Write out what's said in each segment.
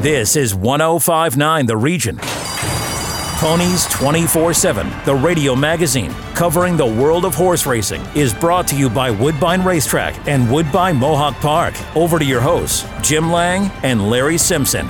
This is 1059 The Region. Ponies 24 7, the radio magazine covering the world of horse racing, is brought to you by Woodbine Racetrack and Woodbine Mohawk Park. Over to your hosts, Jim Lang and Larry Simpson.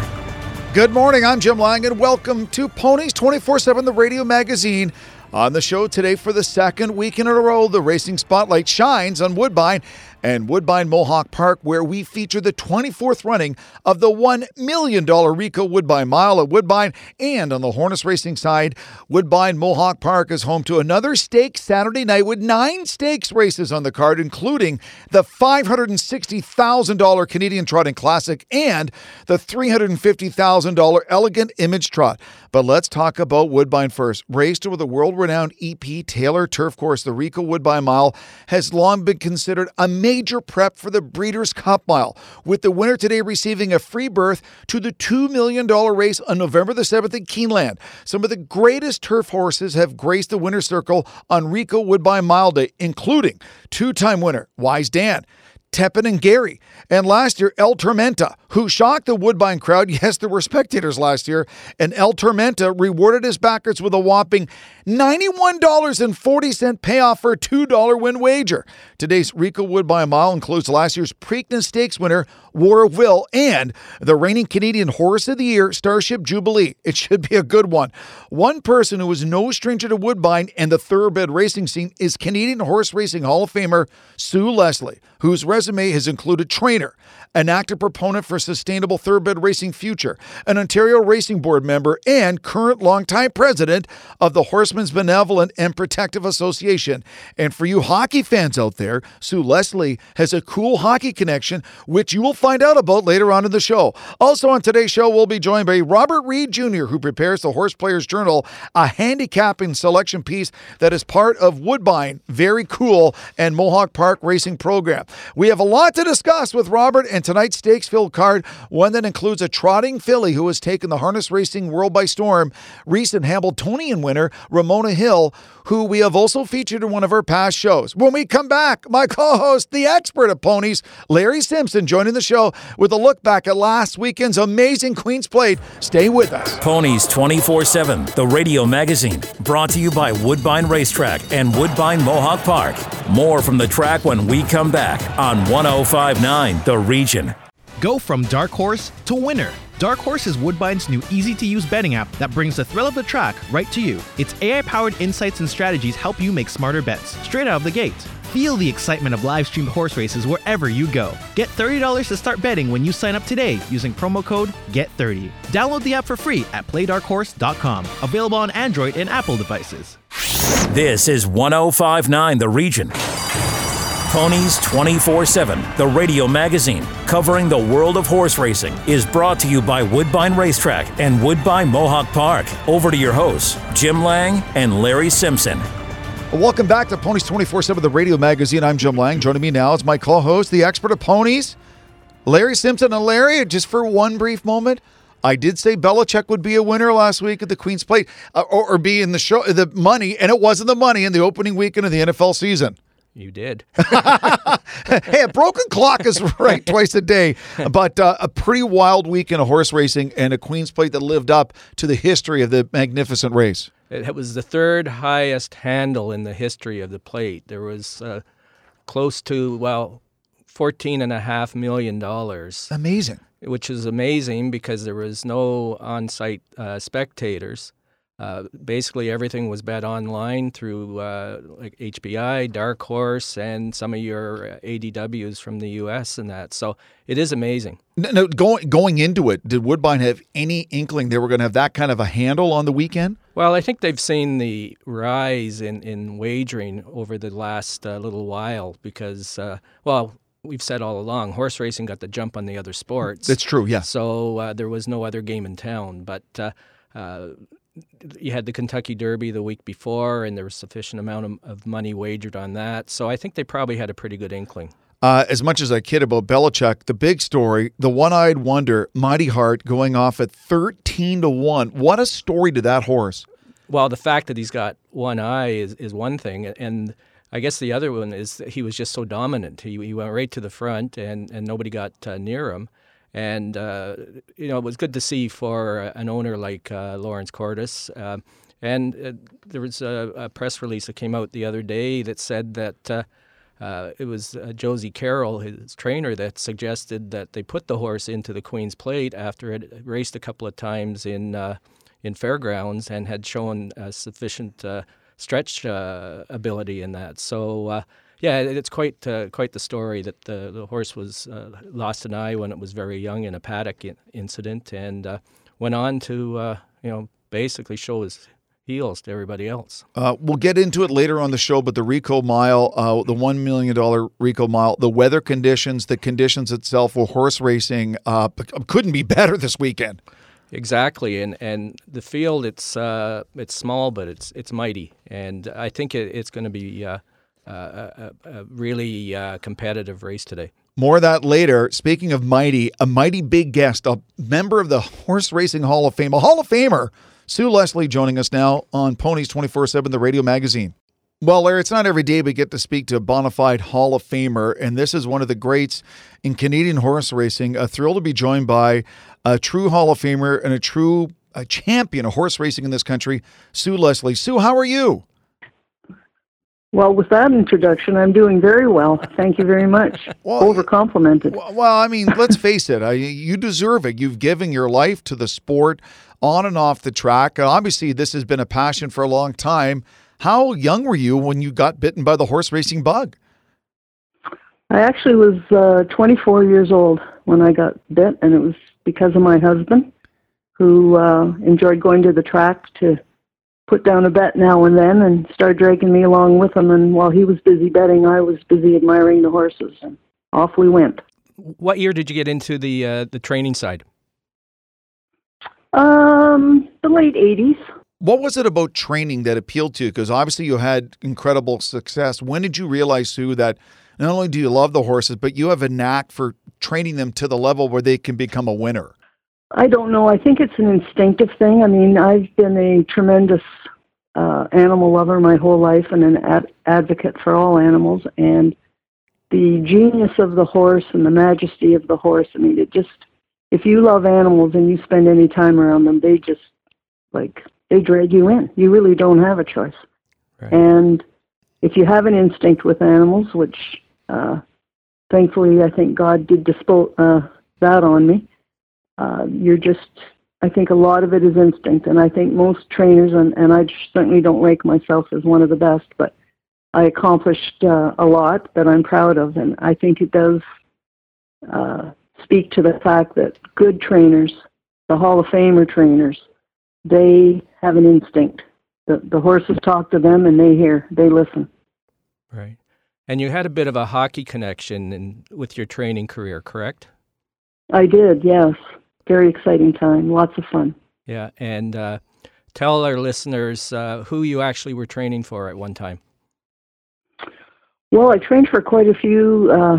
Good morning. I'm Jim Lang, and welcome to Ponies 24 7, the radio magazine. On the show today for the second week in a row, the racing spotlight shines on Woodbine and Woodbine Mohawk Park, where we feature the 24th running of the $1 million Ricoh Woodbine Mile at Woodbine. And on the harness racing side, Woodbine Mohawk Park is home to another stakes Saturday night with nine stakes races on the card, including the $560,000 Canadian Trotting Classic and the $350,000 Elegant Image Trot. But let's talk about Woodbine first. Raced over the world renowned EP Taylor turf course, the Ricoh Woodbine Mile has long been considered a major prep for the Breeders' Cup Mile, with the winner today receiving a free berth to the $2 million race on November the 7th in Keeneland. Some of the greatest turf horses have graced the winner's circle on Ricoh Woodbine Mile Day, including two time winner Wise Dan. Tepin and Gary. And last year, El Tormenta, who shocked the Woodbine crowd. Yes, there were spectators last year. And El Tormenta rewarded his backers with a whopping $91.40 payoff for a $2 win wager. Today's Ricoh Woodbine Mile includes last year's Preakness Stakes winner, War of Will, and the reigning Canadian Horse of the Year, Starship Jubilee. It should be a good one. One person who is no stranger to Woodbine and the thoroughbred racing scene is Canadian Horse Racing Hall of Famer Sue Leslie, whose has included trainer, an active proponent for sustainable thoroughbred racing future, an Ontario Racing Board member, and current longtime president of the Horsemen's Benevolent and Protective Association. And for you hockey fans out there, Sue Leslie has a cool hockey connection, which you will find out about later on in the show. Also on today's show, we'll be joined by Robert Reed Jr., who prepares the Horse Players Journal, a handicapping selection piece that is part of Woodbine, very cool, and Mohawk Park Racing program. We have a lot to discuss with Robert and tonight's stakes filled card, one that includes a trotting filly who has taken the harness racing world by storm, recent Hambletonian winner Ramona Hill, who we have also featured in one of our past shows. When we come back, my co host, the expert of ponies, Larry Simpson, joining the show with a look back at last weekend's amazing Queen's Plate. Stay with us. Ponies 24 7, the radio magazine, brought to you by Woodbine Racetrack and Woodbine Mohawk Park. More from the track when we come back on 1059 The Region. Go from dark horse to winner. Dark Horse is Woodbine's new easy to use betting app that brings the thrill of the track right to you. Its AI powered insights and strategies help you make smarter bets straight out of the gate. Feel the excitement of live streamed horse races wherever you go. Get $30 to start betting when you sign up today using promo code GET30. Download the app for free at playdarkhorse.com. Available on Android and Apple devices. This is 1059 The Region. Ponies 24 7, the radio magazine covering the world of horse racing, is brought to you by Woodbine Racetrack and Woodbine Mohawk Park. Over to your hosts, Jim Lang and Larry Simpson. Welcome back to Ponies 24 7, the radio magazine. I'm Jim Lang. Joining me now is my co host, the expert of ponies, Larry Simpson. And Larry, just for one brief moment, I did say Belichick would be a winner last week at the Queen's Plate uh, or, or be in the show, the money, and it wasn't the money in the opening weekend of the NFL season. You did. hey, a broken clock is right twice a day, but uh, a pretty wild weekend of horse racing and a Queen's Plate that lived up to the history of the magnificent race. It was the third highest handle in the history of the plate. There was uh, close to, well, $14.5 million. Amazing. Which is amazing because there was no on site uh, spectators. Uh, basically, everything was bet online through uh, like HPI, Dark Horse, and some of your ADWs from the U.S. and that. So it is amazing. No, no, going going into it, did Woodbine have any inkling they were going to have that kind of a handle on the weekend? Well, I think they've seen the rise in, in wagering over the last uh, little while because, uh, well, we've said all along, horse racing got the jump on the other sports. That's true, yeah. So uh, there was no other game in town, but uh, uh, you had the Kentucky Derby the week before, and there was sufficient amount of, of money wagered on that. So I think they probably had a pretty good inkling. Uh, as much as I kid about Belichick, the big story, the one-eyed wonder, Mighty Heart, going off at thirteen to one. What a story to that horse! Well, the fact that he's got one eye is, is one thing, and I guess the other one is that he was just so dominant. He, he went right to the front, and, and nobody got uh, near him. And uh, you know it was good to see for an owner like uh, Lawrence Cordes. Uh, and uh, there was a, a, press release that came out the other day that said that uh, uh, it was Josie Carroll, his trainer, that suggested that they put the horse into the Queen's Plate after it raced a couple of times in in fairgrounds and had shown sufficient stretch ability in that. So yeah, it's quite uh, quite the story that the, the horse was uh, lost an eye when it was very young in a paddock in, incident, and uh, went on to uh, you know basically show his heels to everybody else. Uh, we'll get into it later on the show, but the Ricoh Mile, uh, the one million dollar Ricoh Mile, the weather conditions, the conditions itself for horse racing couldn't be better this weekend. Exactly, and and the field it's it's small, but it's it's mighty, and I think it, it's going to be a, a, really uh, competitive race today. More of that later. Speaking of mighty, a mighty big guest, a member of the Horse Racing Hall of Fame, a Hall of Famer, Sue Leslie, joining us now on Ponies 24 7, the radio magazine. Well, Larry, it's not every day we get to speak to a bona fide Hall of Famer, and this is one of the greats in Canadian horse racing. A thrill to be joined by a true Hall of Famer and a true a champion of horse racing in this country, Sue Leslie. Sue, how are you? Well, with that introduction, I'm doing very well. Thank you very much. well, Over complimented. Well, I mean, let's face it. I, you deserve it. You've given your life to the sport on and off the track. Obviously, this has been a passion for a long time. How young were you when you got bitten by the horse racing bug? I actually was uh, 24 years old when I got bit, and it was because of my husband, who uh, enjoyed going to the track to put down a bet now and then and start dragging me along with him. And while he was busy betting, I was busy admiring the horses, and off we went. What year did you get into the uh, the training side? Um, the late '80s. What was it about training that appealed to you? Because obviously you had incredible success. When did you realize, Sue, that not only do you love the horses, but you have a knack for training them to the level where they can become a winner? I don't know. I think it's an instinctive thing. I mean, I've been a tremendous uh, animal lover my whole life and an ad- advocate for all animals. And the genius of the horse and the majesty of the horse, I mean, it just, if you love animals and you spend any time around them, they just, like, they drag you in. You really don't have a choice. Right. And if you have an instinct with animals, which uh, thankfully I think God did dispose uh, that on me, uh, you're just I think a lot of it is instinct, and I think most trainers, and, and I certainly don't rank myself as one of the best, but I accomplished uh, a lot that I'm proud of, and I think it does uh, speak to the fact that good trainers, the Hall of Famer trainers, they have an instinct. The, the horses talk to them, and they hear, they listen. Right. And you had a bit of a hockey connection in, with your training career, correct? I did, yes very exciting time, lots of fun. Yeah, and uh, tell our listeners uh, who you actually were training for at one time. Well, I trained for quite a few uh,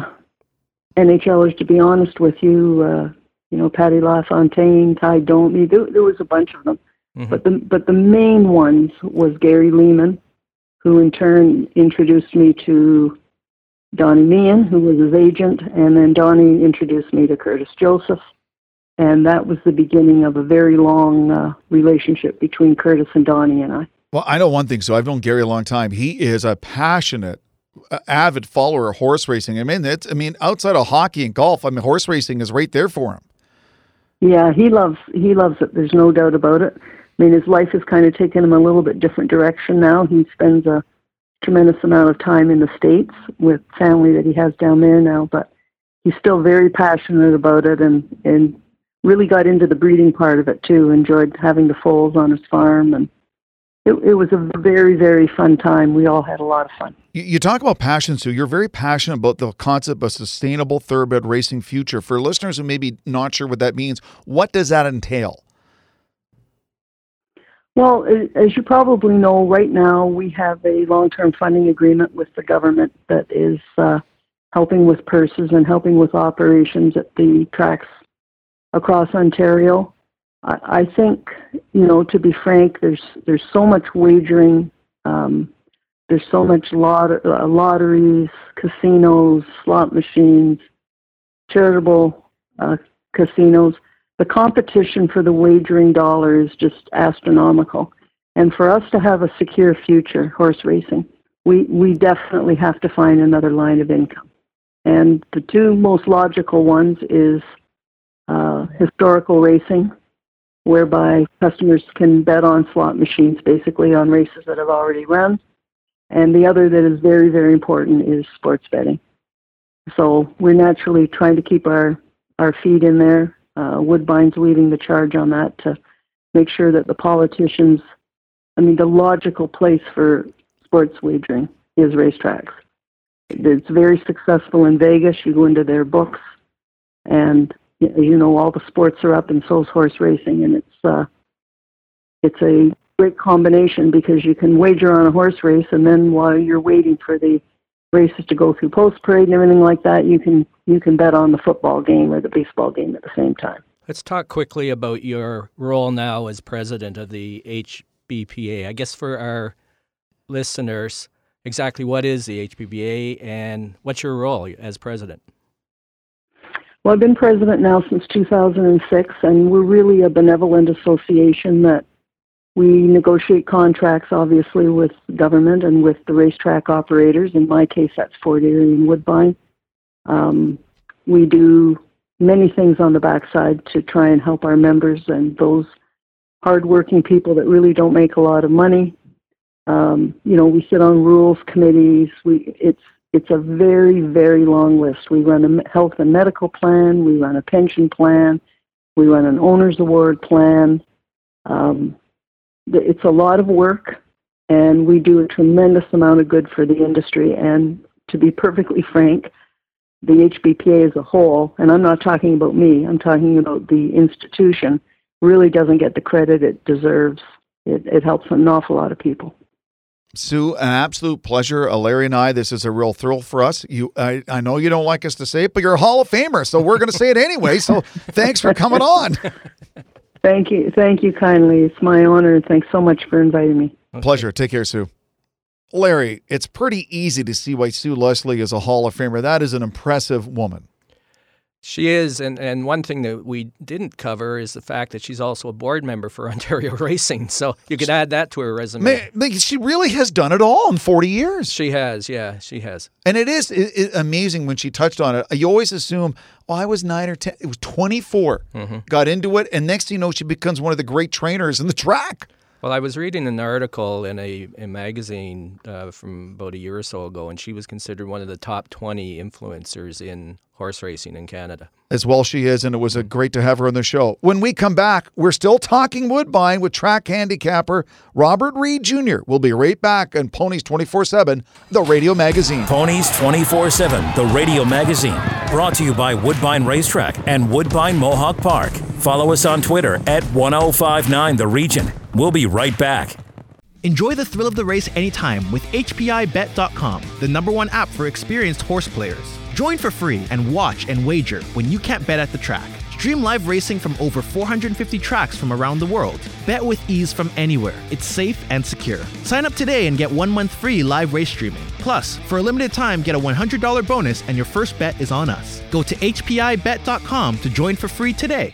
NHLers, to be honest with you. Uh, you know, Patty LaFontaine, Tie Domi. There, there was a bunch of them, mm-hmm. but the but the main ones was Gary Leeman, who in turn introduced me to Donnie Meehan, who was his agent, and then Donnie introduced me to Curtis Joseph and that was the beginning of a very long uh, relationship between Curtis and Donnie and I. Well, I know one thing. So I've known Gary a long time. He is a passionate, uh, avid follower of horse racing. I mean, I mean, outside of hockey and golf, I mean, horse racing is right there for him. Yeah, he loves he loves it. There's no doubt about it. I mean, his life has kind of taken him a little bit different direction now. He spends a tremendous amount of time in the states with family that he has down there now, but he's still very passionate about it and and really got into the breeding part of it too. Enjoyed having the foals on his farm, and it, it was a very, very fun time. We all had a lot of fun. You, you talk about passion, Sue. You're very passionate about the concept of sustainable thoroughbred racing future. For listeners who may be not sure what that means, what does that entail? Well, as you probably know, right now we have a long-term funding agreement with the government that is uh, helping with purses and helping with operations at the tracks across Ontario. I, I think, you know, to be frank, there's there's so much wagering. Um, there's so much lot- uh, lotteries, casinos, slot machines, charitable uh, casinos. The competition for the wagering dollar is just astronomical. And for us to have a secure future horse racing, we, we definitely have to find another line of income. And the two most logical ones is uh, historical racing, whereby customers can bet on slot machines basically on races that have already run. And the other that is very, very important is sports betting. So we're naturally trying to keep our, our feet in there. Uh, Woodbine's leading the charge on that to make sure that the politicians, I mean, the logical place for sports wagering is racetracks. It's very successful in Vegas. You go into their books, and you know all the sports are up, and so's horse racing, and it's uh, it's a great combination because you can wager on a horse race, and then while you're waiting for the races to go through post parade and everything like that, you can you can bet on the football game or the baseball game at the same time. Let's talk quickly about your role now as president of the HBPA. I guess for our listeners, exactly what is the HBPA and what's your role as president? Well, I've been president now since 2006, and we're really a benevolent association that we negotiate contracts, obviously, with government and with the racetrack operators. In my case, that's Fort Erie and Woodbine. Um, we do many things on the backside to try and help our members and those hardworking people that really don't make a lot of money. Um, you know, we sit on rules committees. We it's it's a very very long list. We run a health and medical plan. We run a pension plan. We run an owners award plan. Um, it's a lot of work, and we do a tremendous amount of good for the industry. And to be perfectly frank, the HBPA as a whole, and I'm not talking about me, I'm talking about the institution, really doesn't get the credit it deserves. It, it helps an awful lot of people. Sue, an absolute pleasure. Uh, Larry and I, this is a real thrill for us. You, I, I know you don't like us to say it, but you're a Hall of Famer, so we're going to say it anyway. So thanks for coming on. Thank you. Thank you kindly. It's my honor. And thanks so much for inviting me. Okay. Pleasure. Take care, Sue. Larry, it's pretty easy to see why Sue Leslie is a Hall of Famer. That is an impressive woman. She is, and, and one thing that we didn't cover is the fact that she's also a board member for Ontario Racing. So you could add that to her resume. Man, she really has done it all in 40 years. She has, yeah, she has. And it is it, it, amazing when she touched on it. You always assume, well, I was nine or 10. It was 24, mm-hmm. got into it, and next thing you know, she becomes one of the great trainers in the track. Well, I was reading an article in a, a magazine uh, from about a year or so ago, and she was considered one of the top 20 influencers in horse racing in Canada. As well, she is, and it was a great to have her on the show. When we come back, we're still talking Woodbine with track handicapper Robert Reed Jr. We'll be right back on Ponies 24 7, the radio magazine. Ponies 24 7, the radio magazine. Brought to you by Woodbine Racetrack and Woodbine Mohawk Park. Follow us on Twitter at 1059 The Region. We'll be right back. Enjoy the thrill of the race anytime with HPIBet.com, the number one app for experienced horse players. Join for free and watch and wager when you can't bet at the track. Stream live racing from over 450 tracks from around the world. Bet with ease from anywhere. It's safe and secure. Sign up today and get one month free live race streaming. Plus, for a limited time, get a $100 bonus and your first bet is on us. Go to HPIBet.com to join for free today.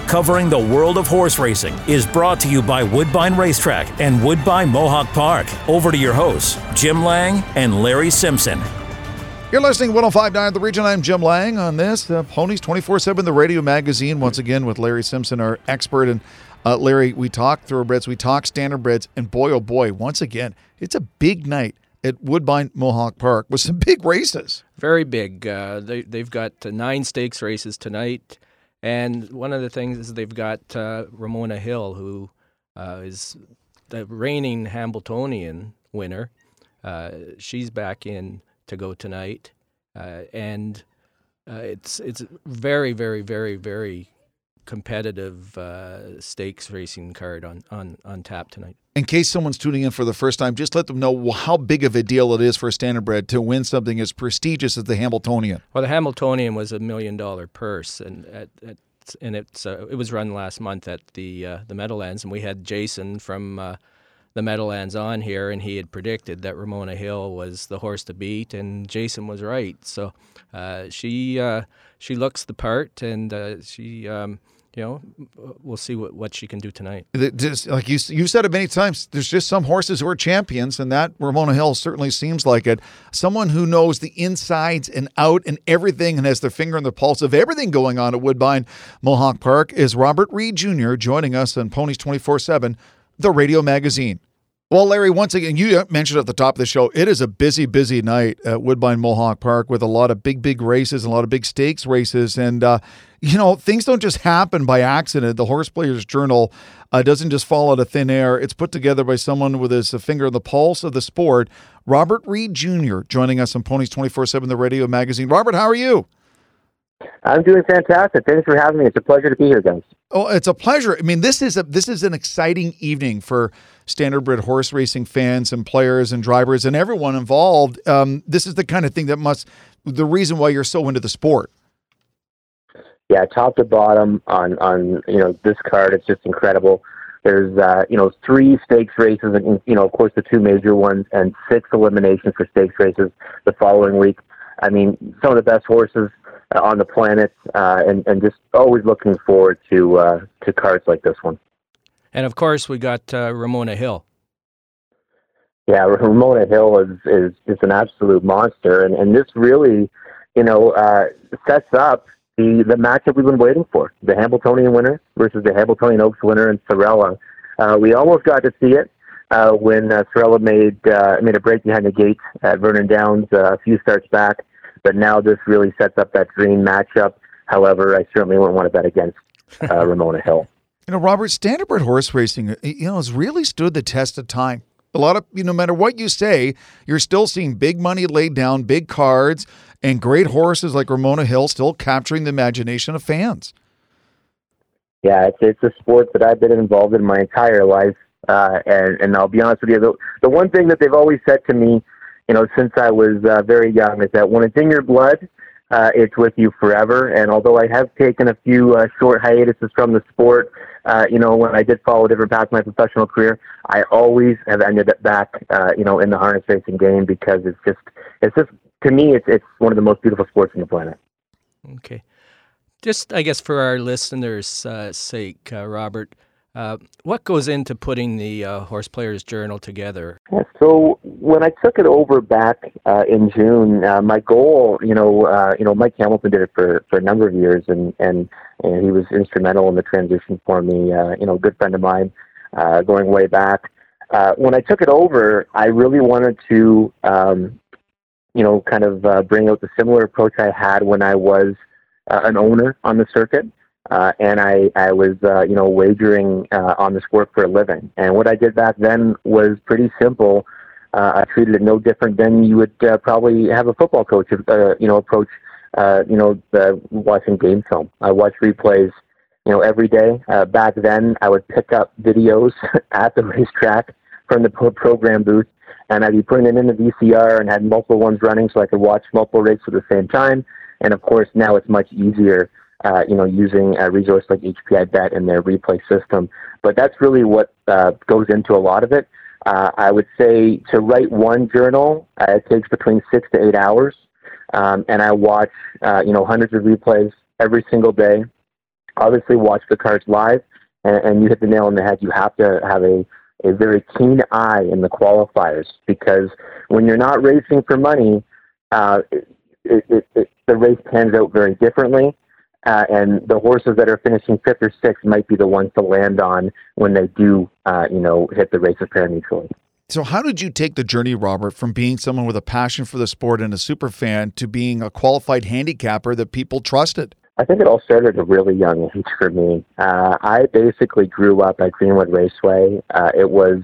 covering the world of horse racing, is brought to you by Woodbine Racetrack and Woodbine Mohawk Park. Over to your hosts, Jim Lang and Larry Simpson. You're listening to 1059 The Region. I'm Jim Lang on this, uh, Ponies 24 7, the radio magazine, once again with Larry Simpson, our expert. And uh, Larry, we talk thoroughbreds, we talk standardbreds, and boy, oh boy, once again, it's a big night at Woodbine Mohawk Park with some big races. Very big. Uh, they, they've got uh, nine stakes races tonight. And one of the things is they've got uh, Ramona Hill, who uh, is the reigning Hambletonian winner. Uh, she's back in to go tonight. Uh, and it's, it's very, very, very, very competitive uh, stakes racing card on, on, on tap tonight. In case someone's tuning in for the first time, just let them know how big of a deal it is for a Standardbred to win something as prestigious as the Hambletonian. Well, the Hambletonian was a million dollar purse, and at, at and it's uh, it was run last month at the uh, the Meadowlands, and we had Jason from uh, the Meadowlands on here, and he had predicted that Ramona Hill was the horse to beat, and Jason was right. So uh, she uh, she looks the part, and uh, she. Um, you know, we'll see what, what she can do tonight. Just, like you, you've said it many times, there's just some horses who are champions, and that Ramona Hill certainly seems like it. Someone who knows the insides and out and everything and has their finger on the pulse of everything going on at Woodbine Mohawk Park is Robert Reed Jr. joining us on Ponies 24 7, the radio magazine. Well, Larry, once again, you mentioned at the top of the show, it is a busy, busy night at Woodbine Mohawk Park with a lot of big, big races, and a lot of big stakes races. And, uh, you know, things don't just happen by accident. The Horse Players Journal uh, doesn't just fall out of thin air. It's put together by someone with his finger on the pulse of the sport. Robert Reed Jr. joining us on Ponies 24 7, the radio magazine. Robert, how are you? I'm doing fantastic. Thanks for having me. It's a pleasure to be here, guys. Oh, it's a pleasure. I mean, this is a this is an exciting evening for standardbred horse racing fans and players and drivers and everyone involved. Um, this is the kind of thing that must the reason why you're so into the sport. Yeah, top to bottom on on you know this card, it's just incredible. There's uh, you know three stakes races, and you know of course the two major ones, and six eliminations for stakes races the following week. I mean, some of the best horses uh, on the planet, uh, and and just always looking forward to uh, to cards like this one. And of course, we got uh, Ramona Hill. Yeah, Ramona Hill is is just an absolute monster, and and this really, you know, uh, sets up the the matchup we've been waiting for: the Hambletonian winner versus the Hambletonian Oaks winner in Sorella. Uh, we almost got to see it uh, when uh, Sorella made uh, made a break behind the gate at Vernon Downs uh, a few starts back, but now this really sets up that dream matchup. However, I certainly wouldn't want to bet against uh, Ramona Hill. You know, Robert, standardbred horse racing, you know, has really stood the test of time. A lot of, you no matter what you say, you're still seeing big money laid down, big cards, and great horses like Ramona Hill still capturing the imagination of fans. Yeah, it's it's a sport that I've been involved in my entire life, uh, and and I'll be honest with you, the the one thing that they've always said to me, you know, since I was uh, very young, is that when it's in your blood, uh, it's with you forever. And although I have taken a few uh, short hiatuses from the sport, uh, you know, when I did follow a different path in my professional career, I always have ended up back, uh, you know, in the harness racing game because it's just, it's just, to me, it's, it's one of the most beautiful sports on the planet. Okay. Just, I guess, for our listeners' uh, sake, uh, Robert, uh, what goes into putting the uh, Horse Players Journal together? Yeah, so when I took it over back uh, in June, uh, my goal, you know, uh, you know, Mike Hamilton did it for, for a number of years, and, and and he was instrumental in the transition for me. Uh, you know, a good friend of mine, going way back. when I took it over, I really wanted to, um, you know, kind of bring out the similar approach I had when I was an owner on the circuit uh, and I, I was, uh, you know, wagering uh, on this sport for a living. And what I did back then was pretty simple. Uh, I treated it no different than you would uh, probably have a football coach, uh, you know, approach, uh, you know, the, watching game film. I watch replays, you know, every day. Uh, back then, I would pick up videos at the racetrack from the program booth, and I'd be putting them in the VCR and had multiple ones running so I could watch multiple races at the same time. And of course, now it's much easier uh, you know, using a resource like HPI Bet and their replay system. But that's really what uh, goes into a lot of it. Uh, I would say to write one journal, uh, it takes between six to eight hours. Um, and I watch, uh, you know, hundreds of replays every single day. Obviously, watch the cards live, and, and you hit the nail on the head. You have to have a, a very keen eye in the qualifiers because when you're not racing for money, uh, it, it, it, the race pans out very differently. Uh, and the horses that are finishing fifth or sixth might be the ones to land on when they do, uh, you know, hit the races pari-mutuelly. So, how did you take the journey, Robert, from being someone with a passion for the sport and a super fan to being a qualified handicapper that people trusted? I think it all started at a really young age for me. Uh, I basically grew up at Greenwood Raceway. Uh, it was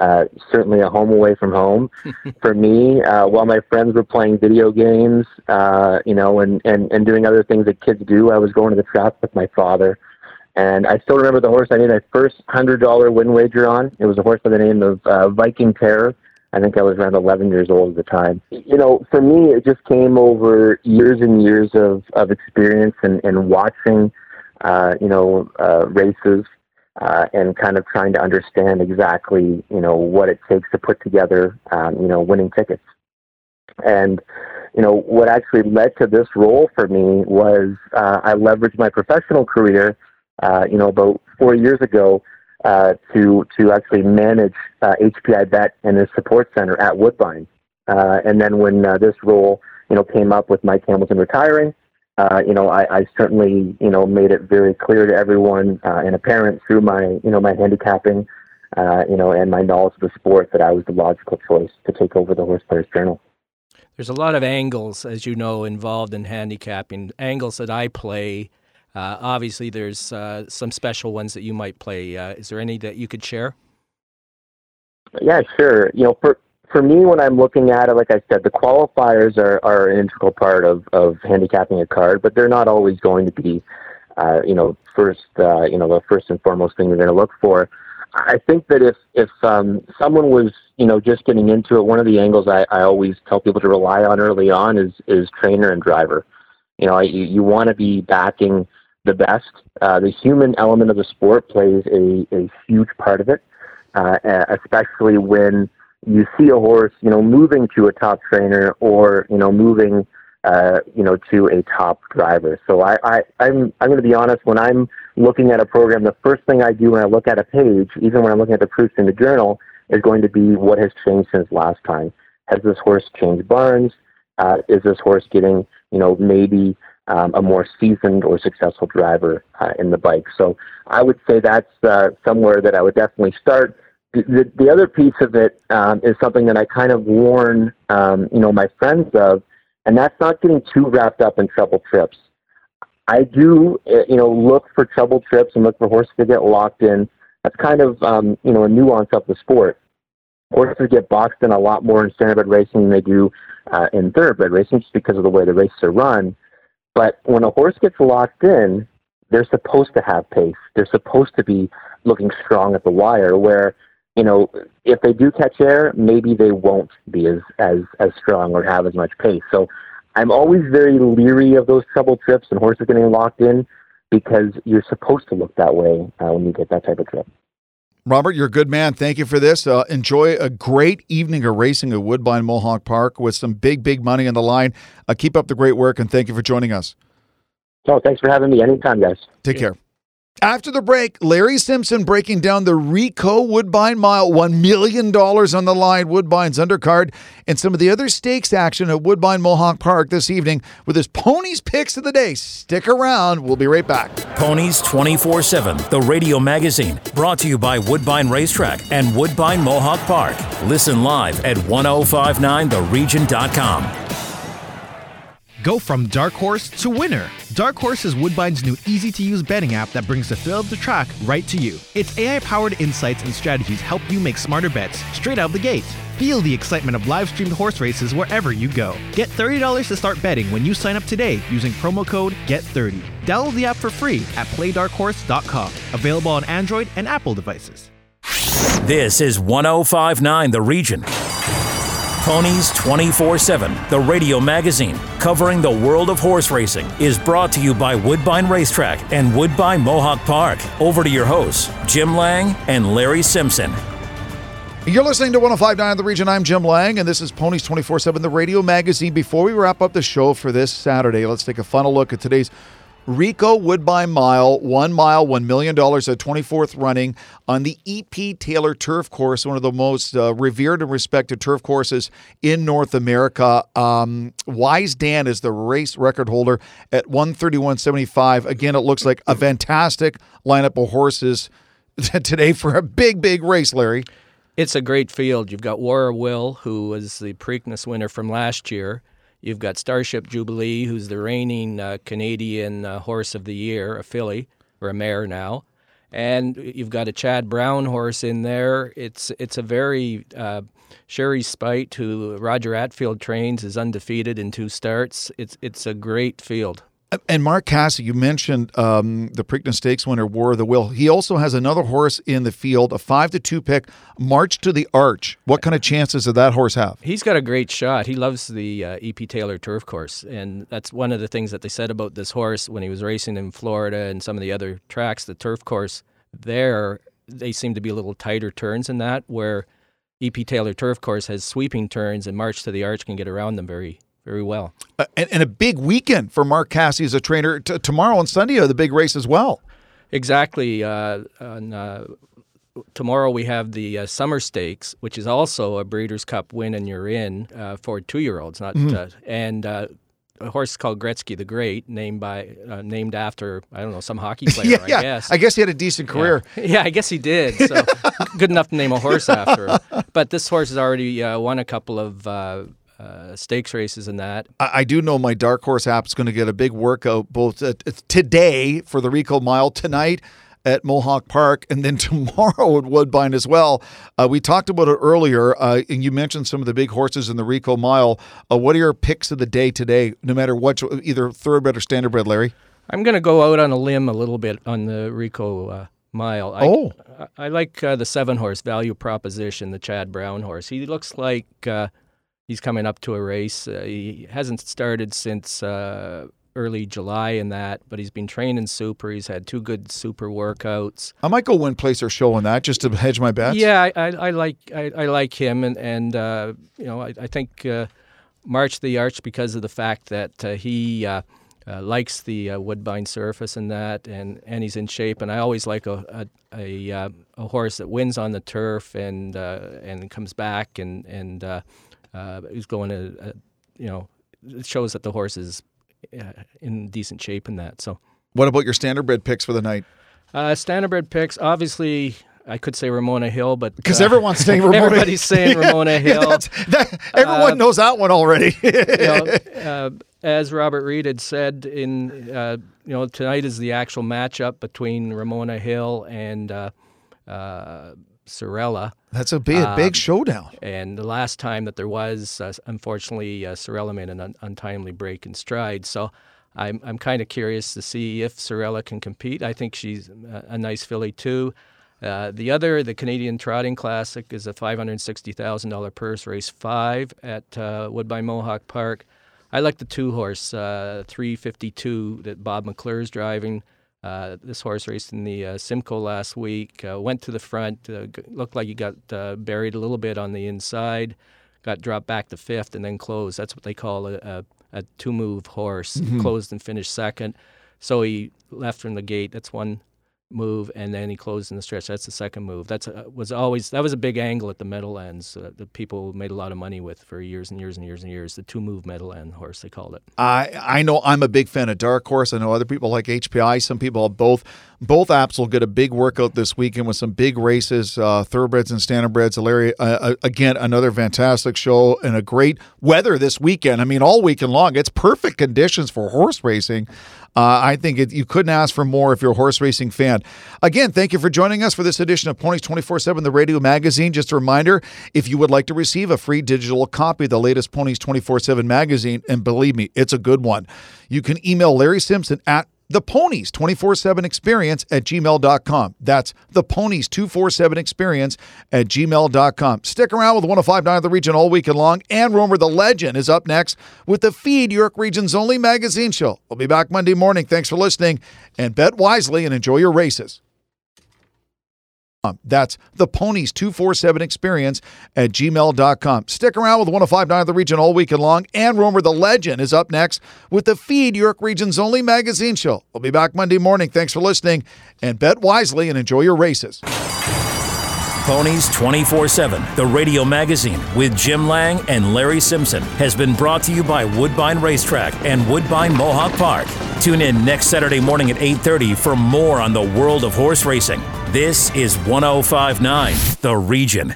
uh, certainly a home away from home for me. Uh, while my friends were playing video games, uh, you know, and, and, and doing other things that kids do, I was going to the track with my father. And I still remember the horse I made my first hundred dollar win wager on. It was a horse by the name of uh, Viking Terror. I think I was around 11 years old at the time. You know, for me, it just came over years and years of, of experience and, and watching, uh, you know, uh, races uh, and kind of trying to understand exactly, you know, what it takes to put together, um, you know, winning tickets. And, you know, what actually led to this role for me was uh, I leveraged my professional career, uh, you know, about four years ago uh, to to actually manage uh, HPI Bet and the support center at Woodbine. Uh, and then when uh, this role, you know, came up with Mike Hamilton retiring, uh, you know, I, I certainly, you know, made it very clear to everyone uh, and apparent through my, you know, my handicapping, uh, you know, and my knowledge of the sport that I was the logical choice to take over the Horse Players Journal. There's a lot of angles, as you know, involved in handicapping. Angles that I play. Uh, obviously, there's uh, some special ones that you might play. Uh, is there any that you could share? Yeah, sure. You know, for for me, when I'm looking at it, like I said, the qualifiers are, are an integral part of, of handicapping a card, but they're not always going to be, uh, you know, first, uh, you know, the first and foremost thing you're going to look for. I think that if if um, someone was, you know, just getting into it, one of the angles I, I always tell people to rely on early on is is trainer and driver. You know, you, you want to be backing the best. Uh, the human element of the sport plays a, a huge part of it, uh, especially when you see a horse, you know, moving to a top trainer or, you know, moving, uh, you know, to a top driver. So I, I, I'm, I'm going to be honest, when I'm looking at a program, the first thing I do when I look at a page, even when I'm looking at the proofs in the journal, is going to be what has changed since last time. Has this horse changed barns? Uh, is this horse getting, you know, maybe um, a more seasoned or successful driver uh, in the bike? So I would say that's uh, somewhere that I would definitely start the, the other piece of it um, is something that I kind of warn, um, you know, my friends of, and that's not getting too wrapped up in trouble trips. I do, uh, you know, look for trouble trips and look for horses to get locked in. That's kind of, um, you know, a nuance of the sport. Horses get boxed in a lot more in standardbred racing than they do uh, in thoroughbred racing, just because of the way the races are run. But when a horse gets locked in, they're supposed to have pace. They're supposed to be looking strong at the wire. Where you know, if they do catch air, maybe they won't be as, as, as strong or have as much pace. So I'm always very leery of those trouble trips and horses getting locked in because you're supposed to look that way uh, when you get that type of trip. Robert, you're a good man. Thank you for this. Uh, enjoy a great evening of racing at Woodbine Mohawk Park with some big, big money on the line. Uh, keep up the great work and thank you for joining us. Oh, thanks for having me. Anytime, guys. Take care. After the break, Larry Simpson breaking down the Ricoh Woodbine Mile, $1 million on the line, Woodbine's undercard, and some of the other stakes action at Woodbine Mohawk Park this evening with his Ponies picks of the day. Stick around. We'll be right back. Ponies 24 7, the radio magazine, brought to you by Woodbine Racetrack and Woodbine Mohawk Park. Listen live at 1059theregion.com. Go from dark horse to winner. Dark Horse is Woodbine's new easy to use betting app that brings the thrill of the track right to you. Its AI powered insights and strategies help you make smarter bets straight out of the gate. Feel the excitement of live streamed horse races wherever you go. Get $30 to start betting when you sign up today using promo code GET30. Download the app for free at playdarkhorse.com. Available on Android and Apple devices. This is 1059 The Region. Ponies 24 7, the radio magazine covering the world of horse racing, is brought to you by Woodbine Racetrack and Woodbine Mohawk Park. Over to your hosts, Jim Lang and Larry Simpson. You're listening to 1059 The Region. I'm Jim Lang, and this is Ponies 24 7, the radio magazine. Before we wrap up the show for this Saturday, let's take a final look at today's Ricoh Woodbine Mile, one mile, $1 million, a 24th running on the E.P. Taylor Turf Course, one of the most uh, revered and respected turf courses in North America. Um, Wise Dan is the race record holder at 131.75. Again, it looks like a fantastic lineup of horses today for a big, big race, Larry. It's a great field. You've got War Will, who was the Preakness winner from last year. You've got Starship Jubilee, who's the reigning uh, Canadian uh, Horse of the Year, a filly or a mare now, and you've got a Chad Brown horse in there. It's it's a very uh, Sherry Spite, who Roger Attfield trains, is undefeated in two starts. It's it's a great field. And Mark Casse, you mentioned um, the Preakness Stakes winner, War of the Will. He also has another horse in the field, a five to two pick, March to the Arch. What kind of chances does that horse have? He's got a great shot. He loves the uh, EP Taylor turf course, and that's one of the things that they said about this horse when he was racing in Florida and some of the other tracks. The turf course there, they seem to be a little tighter turns in that, where EP Taylor turf course has sweeping turns, and March to the Arch can get around them very very well. Uh, and, and, a big weekend for Mark Casse as a trainer. T- tomorrow and Sunday are the big race as well. Exactly. Uh, on, uh, tomorrow we have the uh, Summer Stakes, which is also a Breeders' Cup win and you're in uh, for two-year-olds. Not mm-hmm. Uh, and a horse called Gretzky the Great, named by uh, named after I don't know some hockey player. yeah, I guess. I guess he had a decent career. Yeah, yeah I guess he did. So good enough to name a horse after. Him. But this horse has already uh, won a couple of uh, stakes races and that. I, I, do know my dark horse app is going to get a big workout both uh, today for the Ricoh Mile tonight at Mohawk Park, and then tomorrow at Woodbine as well. Uh, we talked about it earlier, uh, and you mentioned some of the big horses in the Ricoh Mile. Uh, what are your picks of the day today, no matter what, either thoroughbred or standardbred, Larry? I'm going to go out on a limb a little bit on the Ricoh uh, Mile. I, oh. I, I like uh, the seven horse value proposition, the Chad Brown horse. He looks like he's coming up to a race. Uh, he hasn't started since uh, early July in that, but he's been training super. He's had two good super workouts. I might go win place or show on that just to hedge my bets. Yeah, I, I, I like I, I, like him, and and uh, you know I, I think uh, March the Arch because of the fact that uh, he. Uh, uh, likes the uh, woodbine surface and that, and, and he's in shape. And I always like a a, a, uh, a horse that wins on the turf and uh, and comes back and and uh, he's going to, uh, you know, it shows that the horse is uh, in decent shape in that. So, what about your standardbred picks for the night? Uh, standardbred picks, obviously. I could say Ramona Hill, but because uh, everyone's saying Ramona, everybody's saying Ramona Hill. Yeah, that, everyone uh, knows that one already. you know, uh, as Robert Reed had said, in uh, you know tonight is the actual matchup between Ramona Hill and uh, uh, Sorella. That's a big, um, big showdown. And the last time that there was, uh, unfortunately, uh, Sorella made an un- untimely break in stride. So I'm, I'm kind of curious to see if Sorella can compete. I think she's a, a nice filly, too. Uh, the other, the Canadian Trotting Classic, is a $560,000 purse, race five at uh, Woodbine Mohawk Park. I like the two horse, uh, 352 that Bob McClure is driving. Uh, this horse raced in the uh, Simcoe last week. Uh, went to the front. Uh, looked like he got uh, buried a little bit on the inside. Got dropped back to fifth and then closed. That's what they call a, a, a two-move horse. Mm-hmm. Closed and finished second. So he left from the gate. That's one move, and then he closed in the stretch. That's the second move. That's a, was always that was a big angle at the Meadowlands uh, that people made a lot of money with for years and years and years and years. The two move Meadowland horse they called it. I I know I'm a big fan of Dark Horse. I know other people like HPI. Some people have both. Both apps will get a big workout this weekend with some big races, uh, thoroughbreds and standardbreds. Larry, uh, uh, again, another fantastic show and a great weather this weekend. I mean, all weekend long. It's perfect conditions for horse racing. Uh, I think it, you couldn't ask for more if you're a horse racing fan. Again, thank you for joining us for this edition of Ponies 24 7, the radio magazine. Just a reminder if you would like to receive a free digital copy of the latest Ponies 24 7 magazine, and believe me, it's a good one, you can email Larry Simpson at the Ponies 24 7 experience at gmail.com. That's the Ponies 24 7 experience at gmail.com. Stick around with 1059 The Region all weekend long. And Romer the Legend is up next with the Feed York Region's only magazine show. We'll be back Monday morning. Thanks for listening and bet wisely and enjoy your races. That's the Ponies 247 experience at gmail.com. Stick around with 1059 The Region all weekend long. And Romer the Legend is up next with the Feed York Region's only magazine show. We'll be back Monday morning. Thanks for listening and bet wisely and enjoy your races. Ponies 24 7, the radio magazine with Jim Lang and Larry Simpson, has been brought to you by Woodbine Racetrack and Woodbine Mohawk Park. Tune in next Saturday morning at 8:30 for more on the world of horse racing. This is 1059 The Region.